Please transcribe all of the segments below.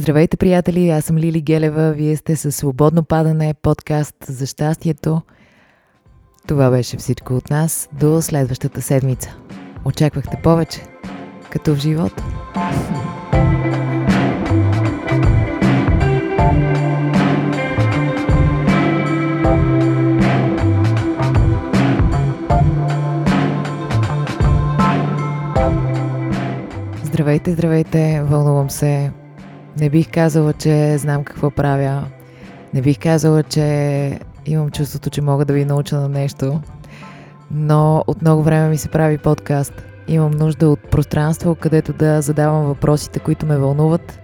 Здравейте, приятели! Аз съм Лили Гелева. Вие сте със Свободно падане, подкаст за щастието. Това беше всичко от нас. До следващата седмица. Очаквахте повече, като в живота. Здравейте, здравейте, вълнувам се. Не бих казала, че знам какво правя. Не бих казала, че имам чувството, че мога да ви науча на нещо. Но от много време ми се прави подкаст. Имам нужда от пространство, където да задавам въпросите, които ме вълнуват.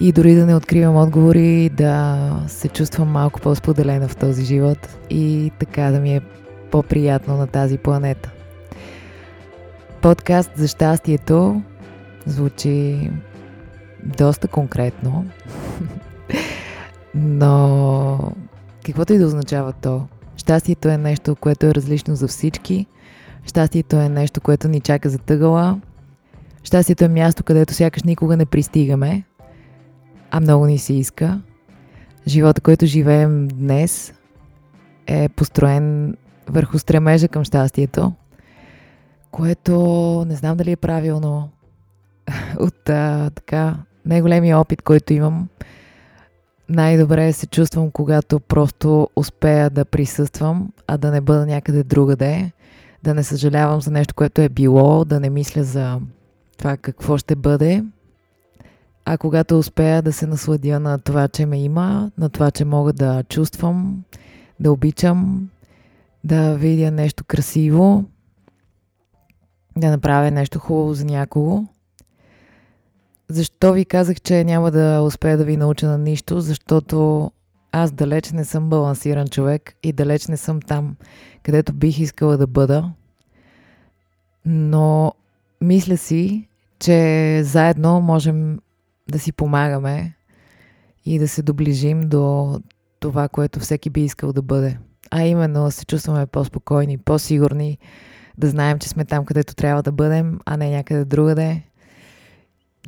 И дори да не откривам отговори, да се чувствам малко по-споделена в този живот и така да ми е по-приятно на тази планета. Подкаст за щастието звучи доста конкретно, но каквото и да означава то, щастието е нещо, което е различно за всички, щастието е нещо, което ни чака за тъгала, щастието е място, където сякаш никога не пристигаме, а много ни се иска. Живота, който живеем днес, е построен върху стремежа към щастието, което не знам дали е правилно, от а, така най-големия опит, който имам, най-добре се чувствам, когато просто успея да присъствам, а да не бъда някъде другаде, да не съжалявам за нещо, което е било, да не мисля за това какво ще бъде, а когато успея да се насладя на това, че ме има, на това, че мога да чувствам, да обичам, да видя нещо красиво, да направя нещо хубаво за някого – защо ви казах, че няма да успея да ви науча на нищо? Защото аз далеч не съм балансиран човек и далеч не съм там, където бих искала да бъда. Но мисля си, че заедно можем да си помагаме и да се доближим до това, което всеки би искал да бъде. А именно се чувстваме по-спокойни, по-сигурни, да знаем, че сме там, където трябва да бъдем, а не някъде другаде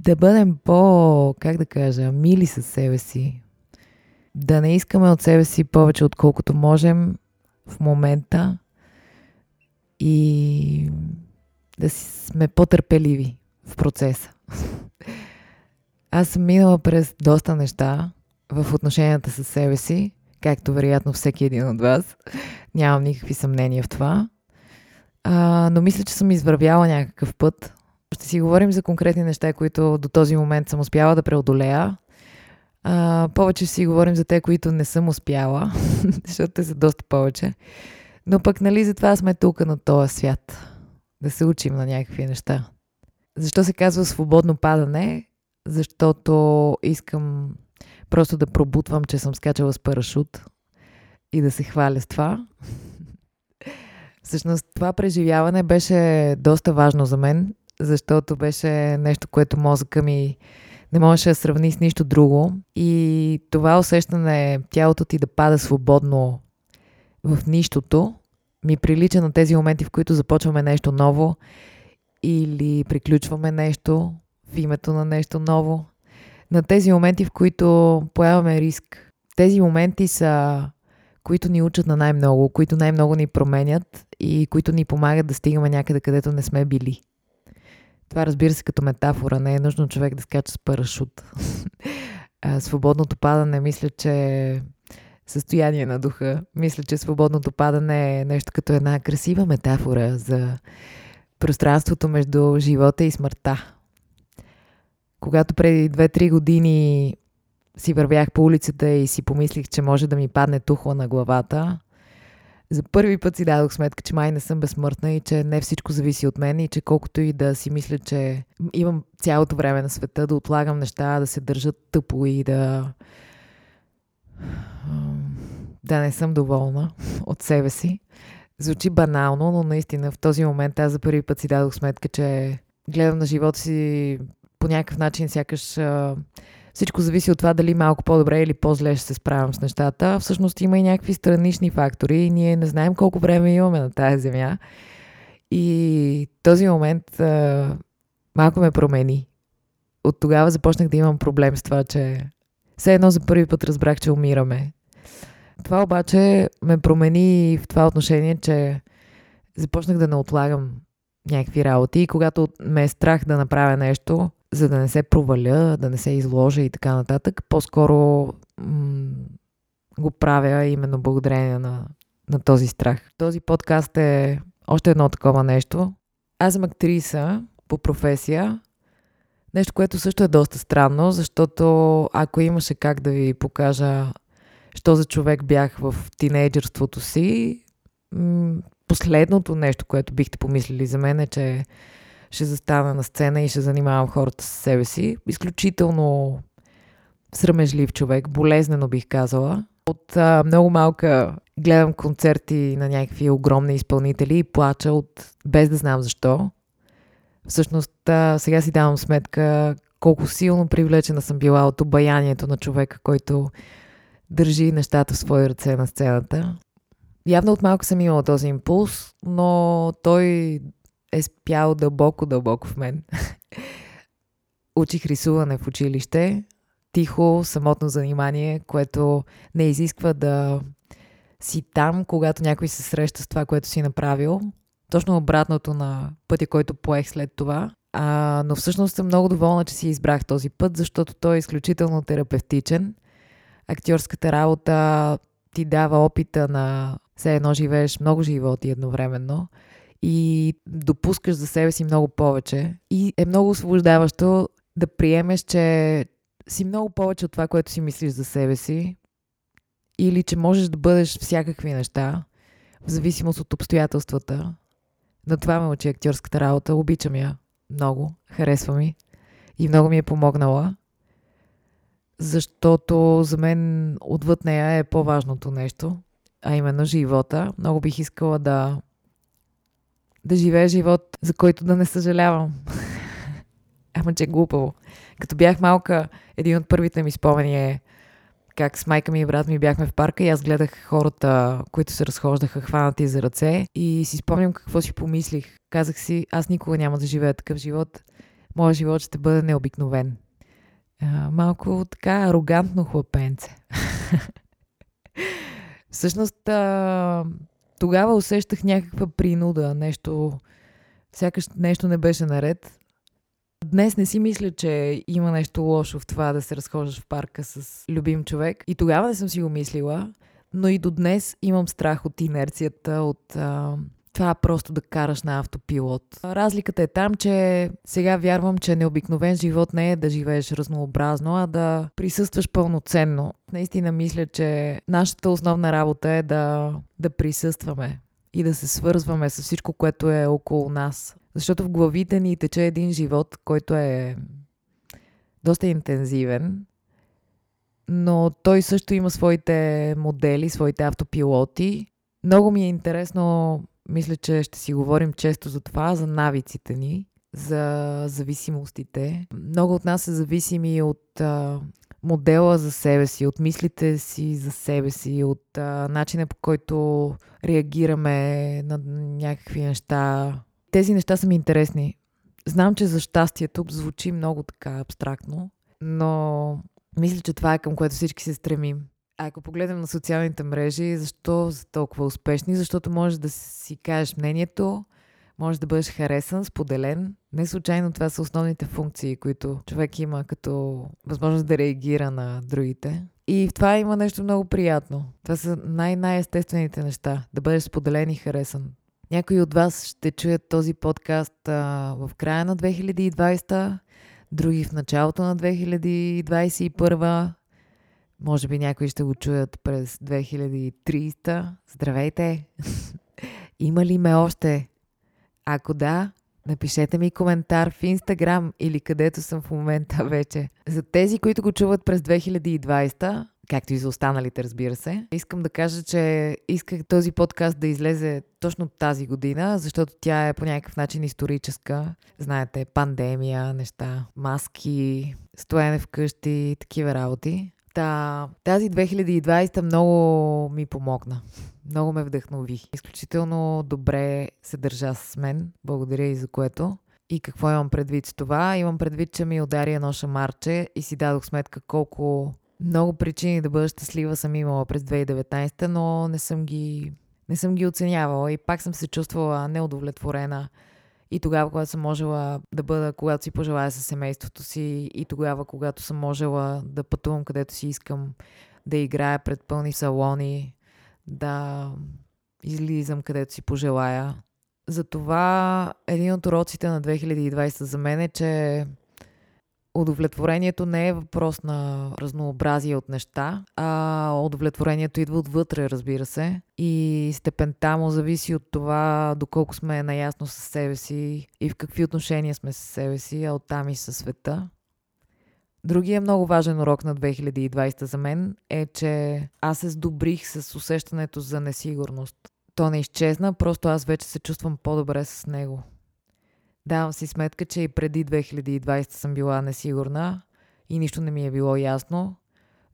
да бъдем по, как да кажа, мили със себе си. Да не искаме от себе си повече, отколкото можем в момента и да сме по-търпеливи в процеса. Аз съм минала през доста неща в отношенията с себе си, както вероятно всеки един от вас. Нямам никакви съмнения в това. А, но мисля, че съм извървяла някакъв път, ще си говорим за конкретни неща, които до този момент съм успяла да преодолея. А, повече ще си говорим за те, които не съм успяла, защото те са доста повече. Но пък, нали, затова сме тук на този свят. Да се учим на някакви неща. Защо се казва свободно падане? Защото искам просто да пробутвам, че съм скачала с парашут и да се хваля с това. Всъщност това преживяване беше доста важно за мен защото беше нещо, което мозъка ми не можеше да сравни с нищо друго. И това усещане тялото ти да пада свободно в нищото ми прилича на тези моменти, в които започваме нещо ново или приключваме нещо в името на нещо ново. На тези моменти, в които появаме риск. Тези моменти са които ни учат на най-много, които най-много ни променят и които ни помагат да стигаме някъде, където не сме били. Това разбира се като метафора, не е нужно човек да скача с парашут. свободното падане, мисля, че състояние на духа. Мисля, че свободното падане е нещо като една красива метафора за пространството между живота и смъртта. Когато преди 2-3 години си вървях по улицата и си помислих, че може да ми падне тухла на главата, за първи път си дадох сметка, че май не съм безсмъртна и че не всичко зависи от мен и че колкото и да си мисля, че имам цялото време на света да отлагам неща, да се държат тъпо и да да не съм доволна от себе си. Звучи банално, но наистина в този момент аз за първи път си дадох сметка, че гледам на живота си по някакъв начин, сякаш всичко зависи от това дали малко по-добре или по-зле ще се справям с нещата. Всъщност има и някакви странични фактори и ние не знаем колко време имаме на тази земя. И този момент а, малко ме промени. от тогава започнах да имам проблем с това, че все едно за първи път разбрах, че умираме. Това обаче ме промени в това отношение, че започнах да не отлагам някакви работи и когато ме е страх да направя нещо, за да не се проваля, да не се изложа и така нататък, по-скоро м- го правя именно благодарение на, на този страх. Този подкаст е още едно такова нещо. Аз съм актриса по професия. Нещо, което също е доста странно, защото ако имаше как да ви покажа, що за човек бях в тинейджерството си, последното нещо, което бихте помислили за мен е, че ще застана на сцена и ще занимавам хората с себе си. Изключително срамежлив човек, болезнено бих казала. От а, много малка гледам концерти на някакви огромни изпълнители и плача от без да знам защо. Всъщност а, сега си давам сметка колко силно привлечена съм била от обаянието на човека, който държи нещата в свои ръце на сцената. Явно от малко съм имала този импулс, но той е спял дълбоко, дълбоко в мен. Учих рисуване в училище, тихо, самотно занимание, което не изисква да си там, когато някой се среща с това, което си направил. Точно обратното на пътя, който поех след това. А, но всъщност съм много доволна, че си избрах този път, защото той е изключително терапевтичен. Актьорската работа ти дава опита на все едно живееш много животи едновременно и допускаш за себе си много повече. И е много освобождаващо да приемеш, че си много повече от това, което си мислиш за себе си. Или че можеш да бъдеш всякакви неща, в зависимост от обстоятелствата. На това ме учи актьорската работа. Обичам я много. Харесва ми. И много ми е помогнала. Защото за мен отвъд нея е по-важното нещо а именно живота. Много бих искала да, да живея живот, за който да не съжалявам. Ама че е глупаво. Като бях малка, един от първите ми спомени е как с майка ми и брат ми бяхме в парка и аз гледах хората, които се разхождаха хванати за ръце и си спомням какво си помислих. Казах си, аз никога няма да живея такъв живот. Моят живот ще бъде необикновен. А, малко така арогантно хлапенце. Всъщност, а, тогава усещах някаква принуда, нещо, сякаш нещо не беше наред. Днес не си мисля, че има нещо лошо в това да се разхождаш в парка с любим човек. И тогава не съм си го мислила, но и до днес имам страх от инерцията, от а, това просто да караш на автопилот. Разликата е там, че сега вярвам, че необикновен живот не е да живееш разнообразно, а да присъстваш пълноценно. Наистина мисля, че нашата основна работа е да, да присъстваме и да се свързваме с всичко, което е около нас. Защото в главите ни тече един живот, който е доста интензивен, но той също има своите модели, своите автопилоти. Много ми е интересно мисля, че ще си говорим често за това, за навиците ни, за зависимостите. Много от нас са зависими от а, модела за себе си, от мислите си за себе си, от а, начина по който реагираме на някакви неща. Тези неща са ми интересни. Знам, че за щастието звучи много така абстрактно, но мисля, че това е към което всички се стремим. Ако погледнем на социалните мрежи, защо са толкова успешни? Защото можеш да си кажеш мнението, може да бъдеш харесан, споделен. Не случайно това са основните функции, които човек има като възможност да реагира на другите. И в това има нещо много приятно. Това са най-най-естествените неща. Да бъдеш споделен и харесан. Някои от вас ще чуят този подкаст а, в края на 2020, други в началото на 2021, може би някои ще го чуят през 2300. Здравейте! Има ли ме още? Ако да, напишете ми коментар в Инстаграм или където съм в момента вече. За тези, които го чуват през 2020, както и за останалите, разбира се, искам да кажа, че исках този подкаст да излезе точно тази година, защото тя е по някакъв начин историческа. Знаете, пандемия, неща, маски, стоене вкъщи, такива работи. Та, тази 2020 много ми помогна. Много ме вдъхнови. Изключително добре се държа с мен. Благодаря и за което. И какво имам предвид с това? Имам предвид, че ми удари едно шамарче и си дадох сметка колко много причини да бъда щастлива съм имала през 2019, но не съм ги, не съм ги оценявала и пак съм се чувствала неудовлетворена. И тогава, когато съм можела да бъда, когато си пожелая със семейството си, и тогава, когато съм можела да пътувам където си искам, да играя пред пълни салони, да излизам където си пожелая. Затова един от уроците на 2020 за мен е, че удовлетворението не е въпрос на разнообразие от неща, а удовлетворението идва отвътре, разбира се. И степента му зависи от това доколко сме наясно с себе си и в какви отношения сме с себе си, а оттам и със света. Другия много важен урок на 2020 за мен е, че аз се сдобрих с усещането за несигурност. То не изчезна, просто аз вече се чувствам по-добре с него. Давам си сметка, че и преди 2020 съм била несигурна и нищо не ми е било ясно,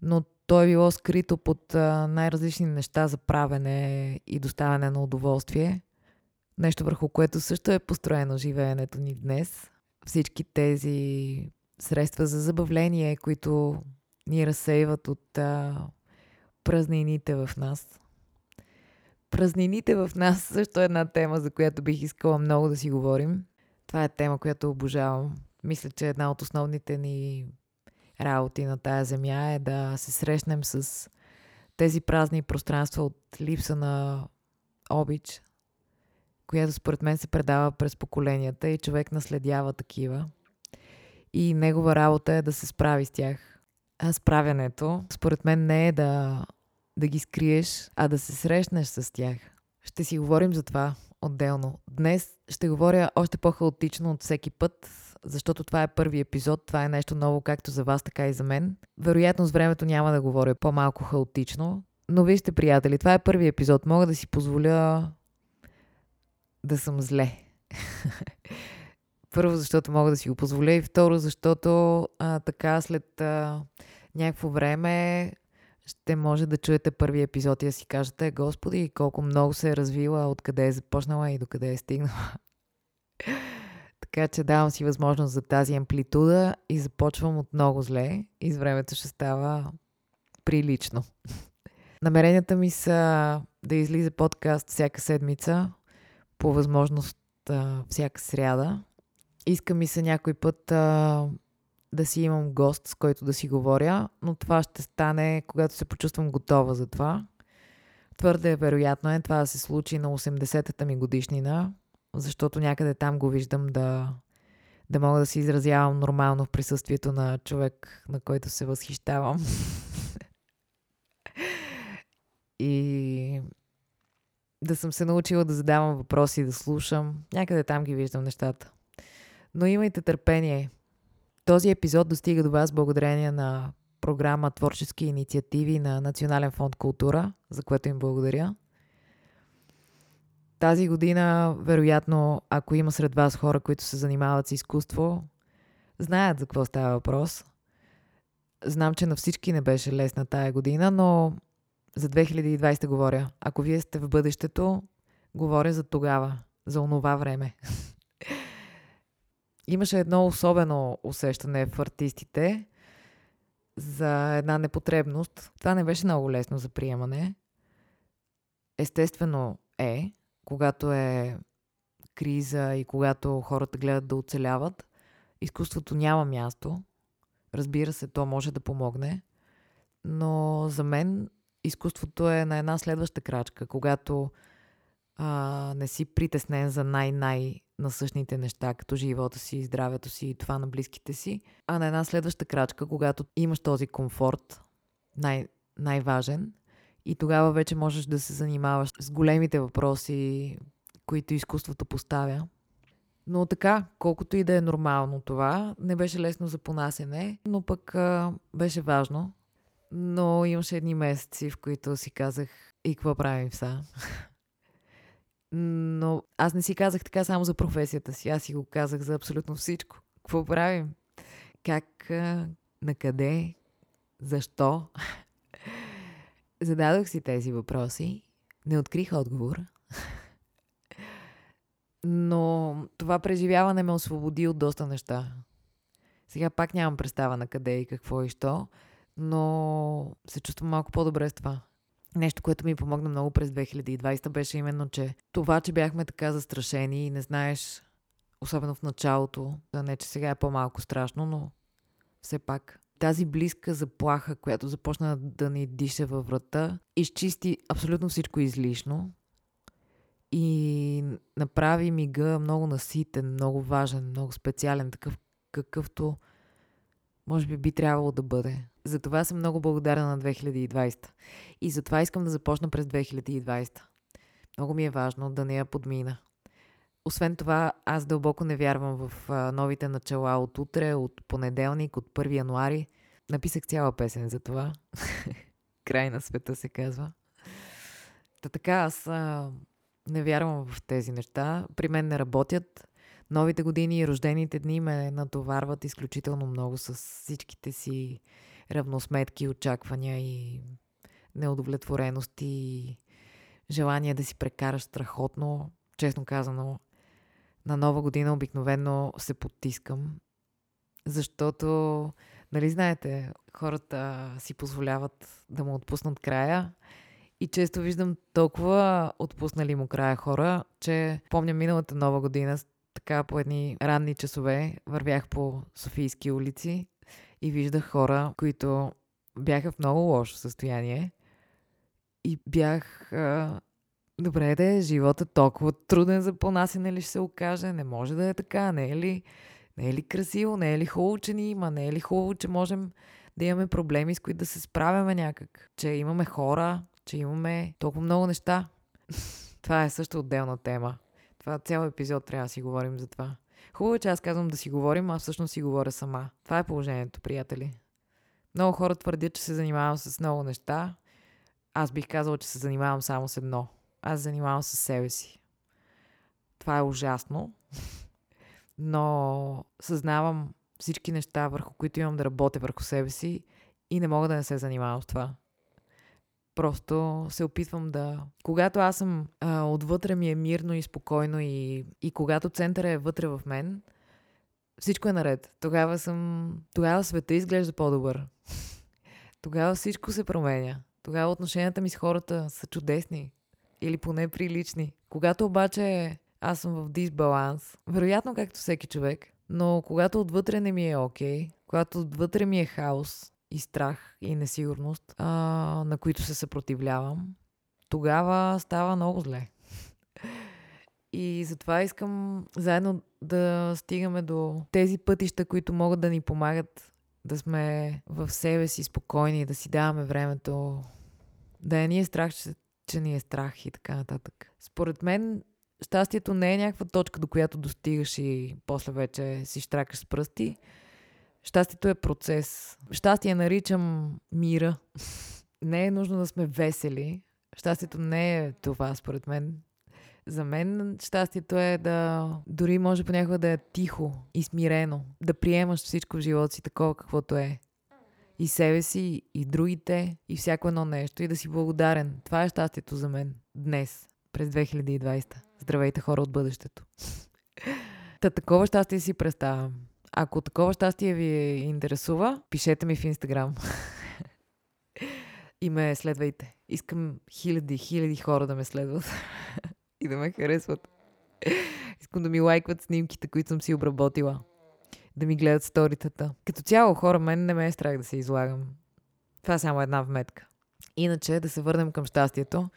но то е било скрито под най-различни неща за правене и доставяне на удоволствие. Нещо върху което също е построено живеенето ни днес. Всички тези средства за забавление, които ни разсейват от а, празнините в нас. Празнините в нас също е една тема, за която бих искала много да си говорим. Това е тема, която обожавам. Мисля, че една от основните ни работи на тая земя е да се срещнем с тези празни пространства от липса на обич, която според мен се предава през поколенията и човек наследява такива. И негова работа е да се справи с тях. А справянето, според мен, не е да, да ги скриеш, а да се срещнеш с тях. Ще си говорим за това отделно. Днес ще говоря още по-хаотично от всеки път, защото това е първи епизод, това е нещо ново както за вас, така и за мен. Вероятно с времето няма да говоря по-малко хаотично, но вижте, приятели, това е първи епизод. Мога да си позволя да съм зле. Първо, защото мога да си го позволя и второ, защото а, така след а, някакво време ще може да чуете първи епизод и да си кажете, Господи, колко много се е развила, откъде е започнала и докъде е стигнала. така че давам си възможност за тази амплитуда и започвам от много зле и с времето ще става прилично. Намеренията ми са да излиза подкаст всяка седмица, по възможност всяка сряда. Иска ми се някой път да си имам гост, с който да си говоря, но това ще стане, когато се почувствам готова за това. Твърде вероятно е това да се случи на 80-та ми годишнина, защото някъде там го виждам да, да мога да се изразявам нормално в присъствието на човек, на който се възхищавам. и да съм се научила да задавам въпроси, да слушам. Някъде там ги виждам нещата. Но имайте търпение. Този епизод достига до вас благодарение на програма Творчески инициативи на Национален фонд култура, за което им благодаря. Тази година, вероятно, ако има сред вас хора, които се занимават с изкуство, знаят за какво става въпрос. Знам, че на всички не беше лесна тая година, но за 2020 говоря. Ако вие сте в бъдещето, говоря за тогава, за онова време. Имаше едно особено усещане в артистите за една непотребност. Това не беше много лесно за приемане. Естествено е, когато е криза и когато хората гледат да оцеляват, изкуството няма място. Разбира се, то може да помогне, но за мен изкуството е на една следваща крачка, когато а, не си притеснен за най-най насъщните неща, като живота си, здравето си и това на близките си, а на една следваща крачка, когато имаш този комфорт, най- най-важен, и тогава вече можеш да се занимаваш с големите въпроси, които изкуството поставя. Но така, колкото и да е нормално това, не беше лесно за понасене, но пък а, беше важно. Но имаше едни месеци, в които си казах, и какво правим сега? Но аз не си казах така само за професията си, аз си го казах за абсолютно всичко. Какво правим? Как, на къде, защо? Зададох си тези въпроси, не открих отговор. Но това преживяване ме освободи от доста неща. Сега пак нямам представа на къде и какво и що, но се чувствам малко по-добре с това. Нещо, което ми помогна много през 2020 беше именно, че това, че бяхме така застрашени и не знаеш, особено в началото, да не, че сега е по-малко страшно, но все пак тази близка заплаха, която започна да ни диша във врата, изчисти абсолютно всичко излишно и направи мига много наситен, много важен, много специален, такъв какъвто може би би трябвало да бъде. Затова съм много благодарна на 2020. И затова искам да започна през 2020. Много ми е важно да не я подмина. Освен това, аз дълбоко не вярвам в новите начала от утре, от понеделник, от 1 януари. Написах цяла песен за това. Край на света се казва. Та така, аз а, не вярвам в тези неща. При мен не работят. Новите години и рождените дни ме натоварват изключително много с всичките си равносметки, очаквания и неудовлетвореност и желание да си прекараш страхотно. Честно казано, на нова година обикновено се потискам, защото, нали знаете, хората си позволяват да му отпуснат края и често виждам толкова отпуснали му края хора, че помня миналата нова година, така по едни ранни часове, вървях по Софийски улици и виждах хора, които бяха в много лошо състояние и бях а, Добре да е живота толкова труден за понасене ли ще се окаже? Не може да е така, не е ли? Не е ли красиво, не е ли хубаво, че ни има, не е ли хубаво, че можем да имаме проблеми, с които да се справяме някак, че имаме хора, че имаме толкова много неща. това е също отделна тема. Това цял епизод трябва да си говорим за това. Хубаво е, че аз казвам да си говорим, а всъщност си говоря сама. Това е положението, приятели. Много хора твърдят, че се занимавам с много неща. Аз бих казала, че се занимавам само с едно – аз занимавам с себе си. Това е ужасно, но съзнавам всички неща, върху които имам да работя върху себе си и не мога да не се занимавам с това. Просто се опитвам да... Когато аз съм а, отвътре ми е мирно и спокойно и, и когато центъра е вътре в мен, всичко е наред. Тогава съм... Тогава света изглежда по-добър. Тогава всичко се променя. Тогава отношенията ми с хората са чудесни или поне прилични. Когато обаче аз съм в дисбаланс, вероятно както всеки човек, но когато отвътре не ми е окей, okay, когато отвътре ми е хаос и страх и несигурност, а, на които се съпротивлявам, тогава става много зле. И затова искам заедно да стигаме до тези пътища, които могат да ни помагат да сме в себе си спокойни, да си даваме времето, да е ни е страх, че че ни е страх и така нататък. Според мен, щастието не е някаква точка, до която достигаш и после вече си штракаш с пръсти. Щастието е процес. Щастие наричам мира. Не е нужно да сме весели. Щастието не е това, според мен. За мен щастието е да дори може понякога да е тихо и смирено. Да приемаш всичко в живота си такова каквото е и себе си, и другите, и всяко едно нещо, и да си благодарен. Това е щастието за мен днес, през 2020. Здравейте хора от бъдещето. Та такова щастие си представям. Ако такова щастие ви интересува, пишете ми в Инстаграм. и ме следвайте. Искам хиляди, хиляди хора да ме следват и да ме харесват. Искам да ми лайкват снимките, които съм си обработила да ми гледат сторитата. Като цяло хора, мен не ме е страх да се излагам. Това е само една вметка. Иначе да се върнем към щастието.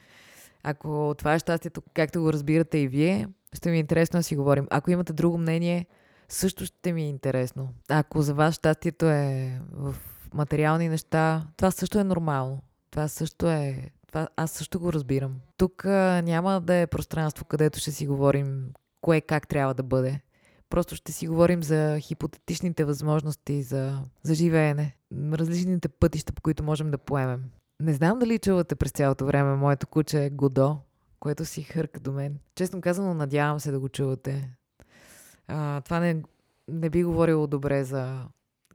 Ако това е щастието, както го разбирате и вие, ще ми е интересно да си говорим. Ако имате друго мнение, също ще ми е интересно. Ако за вас щастието е в материални неща, това също е нормално. Това също е... Това, аз също го разбирам. Тук а, няма да е пространство, където ще си говорим кое как трябва да бъде. Просто ще си говорим за хипотетичните възможности за, за живеене, различните пътища, по които можем да поемем. Не знам дали чувате през цялото време моето куче Годо, което си хърка до мен. Честно казано, надявам се да го чувате. А, това не, не би говорило добре за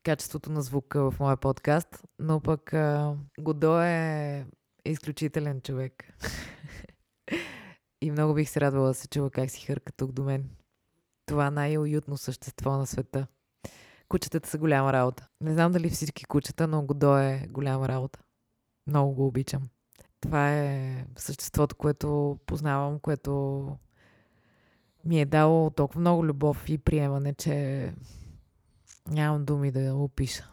качеството на звука в моя подкаст, но пък а, Годо е изключителен човек. и много бих се радвала да се чува как си хърка тук до мен. Това най-уютно същество на света. Кучетата са голяма работа. Не знам дали всички кучета, но Годо е голяма работа. Много го обичам. Това е съществото, което познавам, което ми е дало толкова много любов и приемане, че нямам думи да опиша.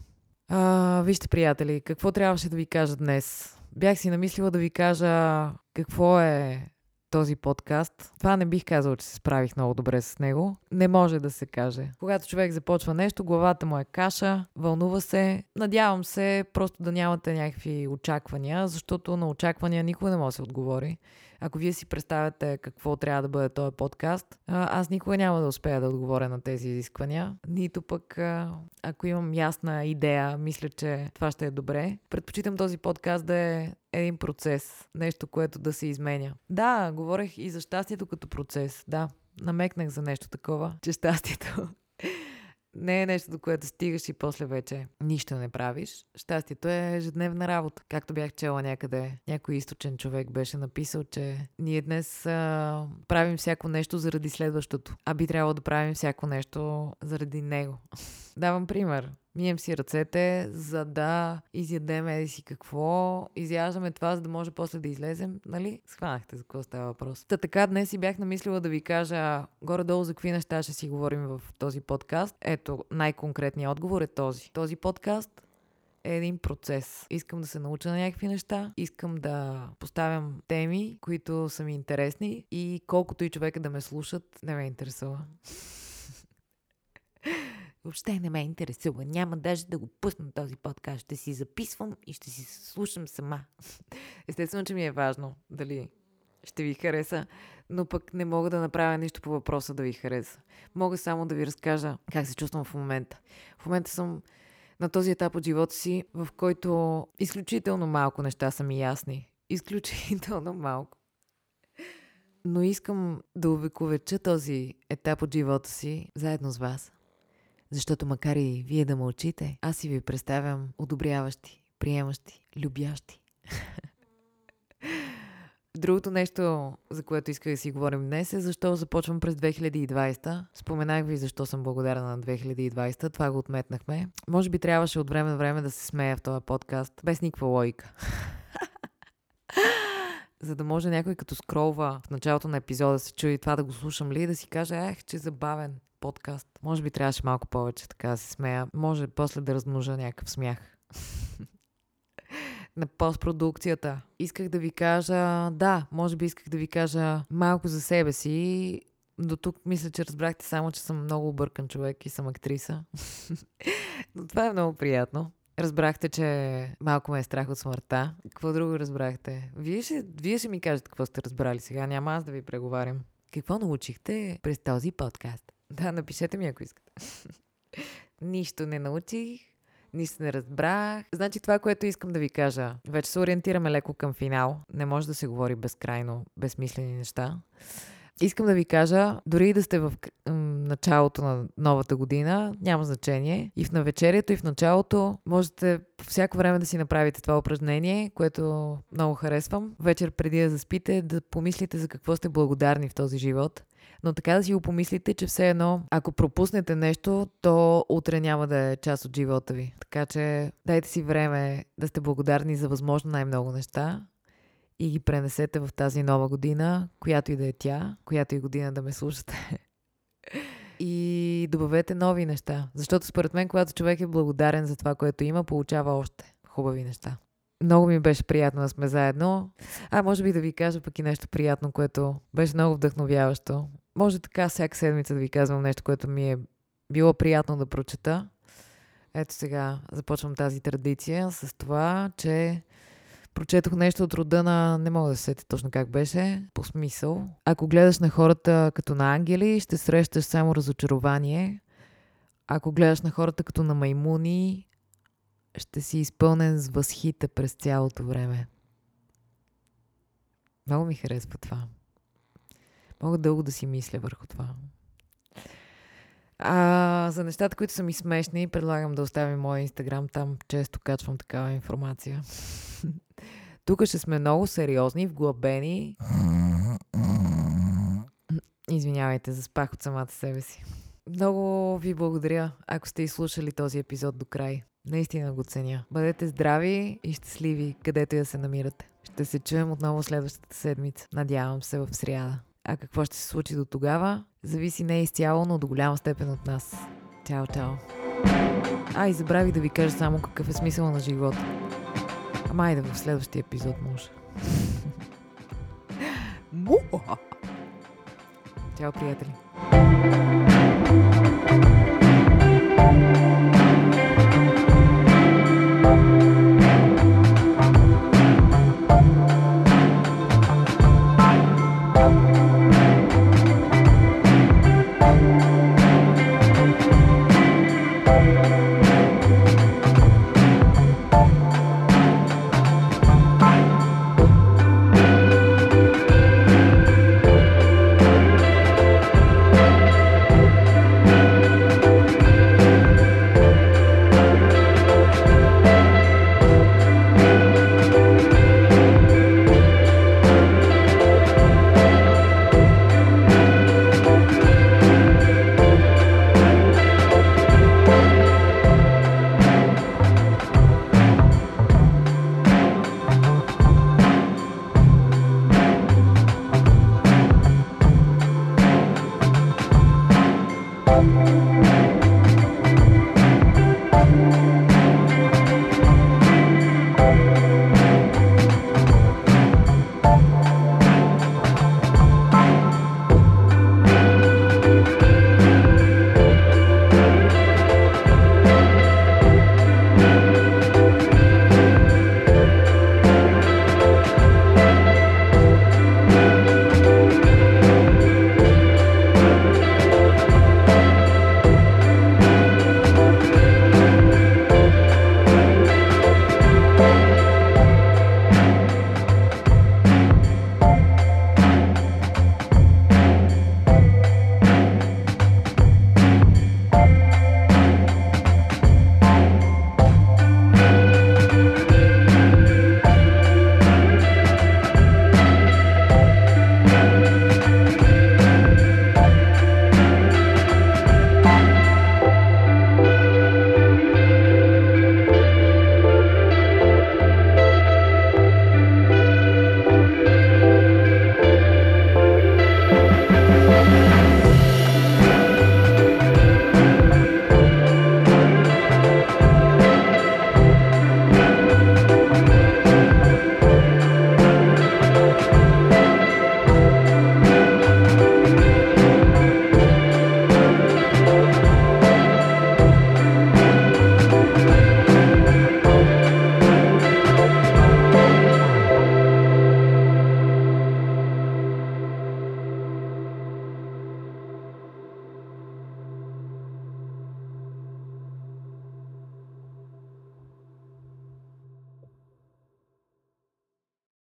А, вижте, приятели, какво трябваше да ви кажа днес? Бях си намислила да ви кажа какво е този подкаст. Това не бих казал, че се справих много добре с него. Не може да се каже. Когато човек започва нещо, главата му е каша, вълнува се. Надявам се просто да нямате някакви очаквания, защото на очаквания никога не може да се отговори. Ако вие си представяте какво трябва да бъде този подкаст, аз никога няма да успея да отговоря на тези изисквания. Нито пък, ако имам ясна идея, мисля, че това ще е добре. Предпочитам този подкаст да е един процес, нещо, което да се изменя. Да, говорех и за щастието като процес. Да, намекнах за нещо такова, че щастието не е нещо, до което стигаш и после вече нищо не правиш. Щастието е ежедневна работа. Както бях чела някъде, някой източен човек беше написал, че ние днес а, правим всяко нещо заради следващото, а би трябвало да правим всяко нещо заради него. Давам пример. Мием си ръцете, за да изядем еди си какво. Изяждаме това, за да може после да излезем. Нали? Схванахте за какво става въпрос. Та така днес си бях намислила да ви кажа горе-долу за какви неща ще си говорим в този подкаст. Ето, най-конкретният отговор е този. Този подкаст е един процес. Искам да се науча на някакви неща, искам да поставям теми, които са ми интересни и колкото и човека да ме слушат, не ме интересува. Въобще не ме интересува. Няма даже да го пусна този подкаст. Ще си записвам и ще си слушам сама. Естествено, че ми е важно дали ще ви хареса, но пък не мога да направя нищо по въпроса да ви хареса. Мога само да ви разкажа как се чувствам в момента. В момента съм на този етап от живота си, в който изключително малко неща са ми ясни. Изключително малко. Но искам да увековеча този етап от живота си заедно с вас. Защото макар и вие да мълчите, аз си ви представям одобряващи, приемащи, любящи. Другото нещо, за което исках да си говорим днес е защо започвам през 2020. Споменах ви защо съм благодарна на 2020. Това го отметнахме. Може би трябваше от време на време да се смея в този подкаст, без никаква логика. за да може някой като скролва в началото на епизода да се чуи това да го слушам ли, да си каже, ех, че забавен подкаст. Може би трябваше малко повече така да се смея. Може после да размножа някакъв смях. на постпродукцията. Исках да ви кажа, да, може би исках да ви кажа малко за себе си. До тук мисля, че разбрахте само, че съм много объркан човек и съм актриса. Но това е много приятно. Разбрахте, че малко ме е страх от смъртта. Какво друго разбрахте? Вие ще, вие ще ми кажете какво сте разбрали сега. Няма аз да ви преговарям. Какво научихте през този подкаст? Да, напишете ми, ако искате. Нищо не научих, нищо не разбрах. Значи това, което искам да ви кажа, вече се ориентираме леко към финал. Не може да се говори безкрайно, безсмислени неща. Искам да ви кажа, дори и да сте в началото на новата година, няма значение. И в навечерието, и в началото можете по всяко време да си направите това упражнение, което много харесвам. Вечер преди да заспите, да помислите за какво сте благодарни в този живот. Но така да си го помислите, че все едно, ако пропуснете нещо, то утре няма да е част от живота ви. Така че дайте си време да сте благодарни за възможно най-много неща и ги пренесете в тази нова година, която и да е тя, която и година да ме слушате. и добавете нови неща. Защото според мен, когато човек е благодарен за това, което има, получава още хубави неща. Много ми беше приятно да сме заедно. А, може би да ви кажа пък и нещо приятно, което беше много вдъхновяващо. Може така всяка седмица да ви казвам нещо, което ми е било приятно да прочета. Ето сега започвам тази традиция с това, че прочетох нещо от рода на... Не мога да се сетя точно как беше. По смисъл. Ако гледаш на хората като на ангели, ще срещаш само разочарование. Ако гледаш на хората като на маймуни, ще си изпълнен с възхита през цялото време. Много ми харесва това. Мога дълго да си мисля върху това. А за нещата, които са ми смешни, предлагам да оставим моя инстаграм. Там често качвам такава информация. Тук ще сме много сериозни, вглъбени. Извинявайте, заспах от самата себе си. Много ви благодаря, ако сте изслушали този епизод до край. Наистина го ценя. Бъдете здрави и щастливи, където я се намирате. Ще се чуем отново следващата седмица. Надявам се в сряда. А какво ще се случи до тогава, зависи не изцяло, но до голяма степен от нас. Чао, чао. А, и забравих да ви кажа само какъв е смисъл на живота. Ама айде в следващия епизод може. Чао, приятели! Thank